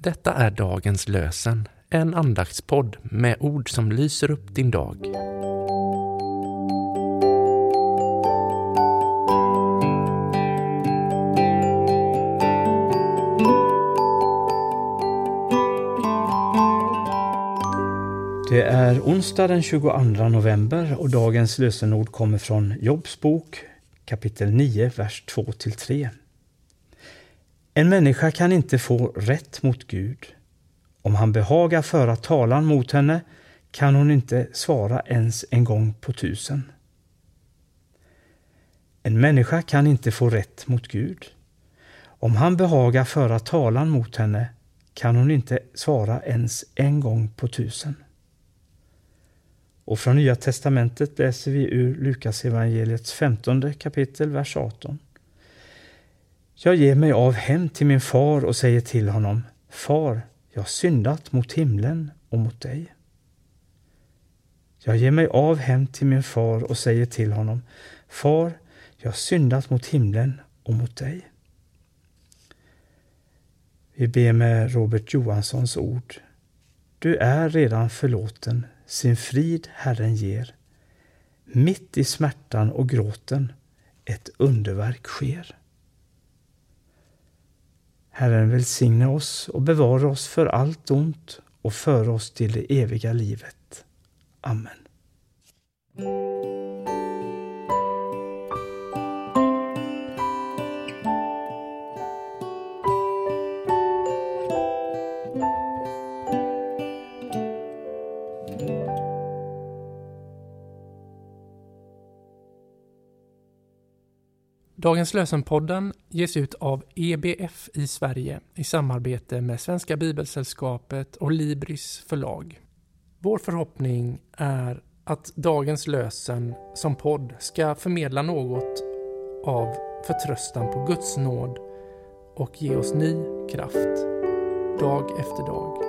Detta är dagens lösen, en andaktspodd med ord som lyser upp din dag. Det är onsdag den 22 november och dagens lösenord kommer från Jobs bok kapitel 9, vers 2-3. En människa kan inte få rätt mot Gud. Om han behagar föra talan mot henne kan hon inte svara ens en gång på tusen. En människa kan inte få rätt mot Gud. Om han behagar föra talan mot henne kan hon inte svara ens en gång på tusen. Och från Nya testamentet läser vi ur Lukas evangeliets 15 kapitel, vers 18. Jag ger mig av hem till min far och säger till honom, Far, jag har syndat mot himlen och mot dig. Jag ger mig av hem till min far och säger till honom, Far, jag har syndat mot himlen och mot dig. Vi ber med Robert Johanssons ord. Du är redan förlåten, sin frid Herren ger. Mitt i smärtan och gråten ett underverk sker. Herren välsigne oss och bevara oss för allt ont och föra oss till det eviga livet. Amen. Dagens lösenpodden ges ut av EBF i Sverige i samarbete med Svenska Bibelsällskapet och Libris förlag. Vår förhoppning är att dagens lösen som podd ska förmedla något av förtröstan på Guds nåd och ge oss ny kraft dag efter dag.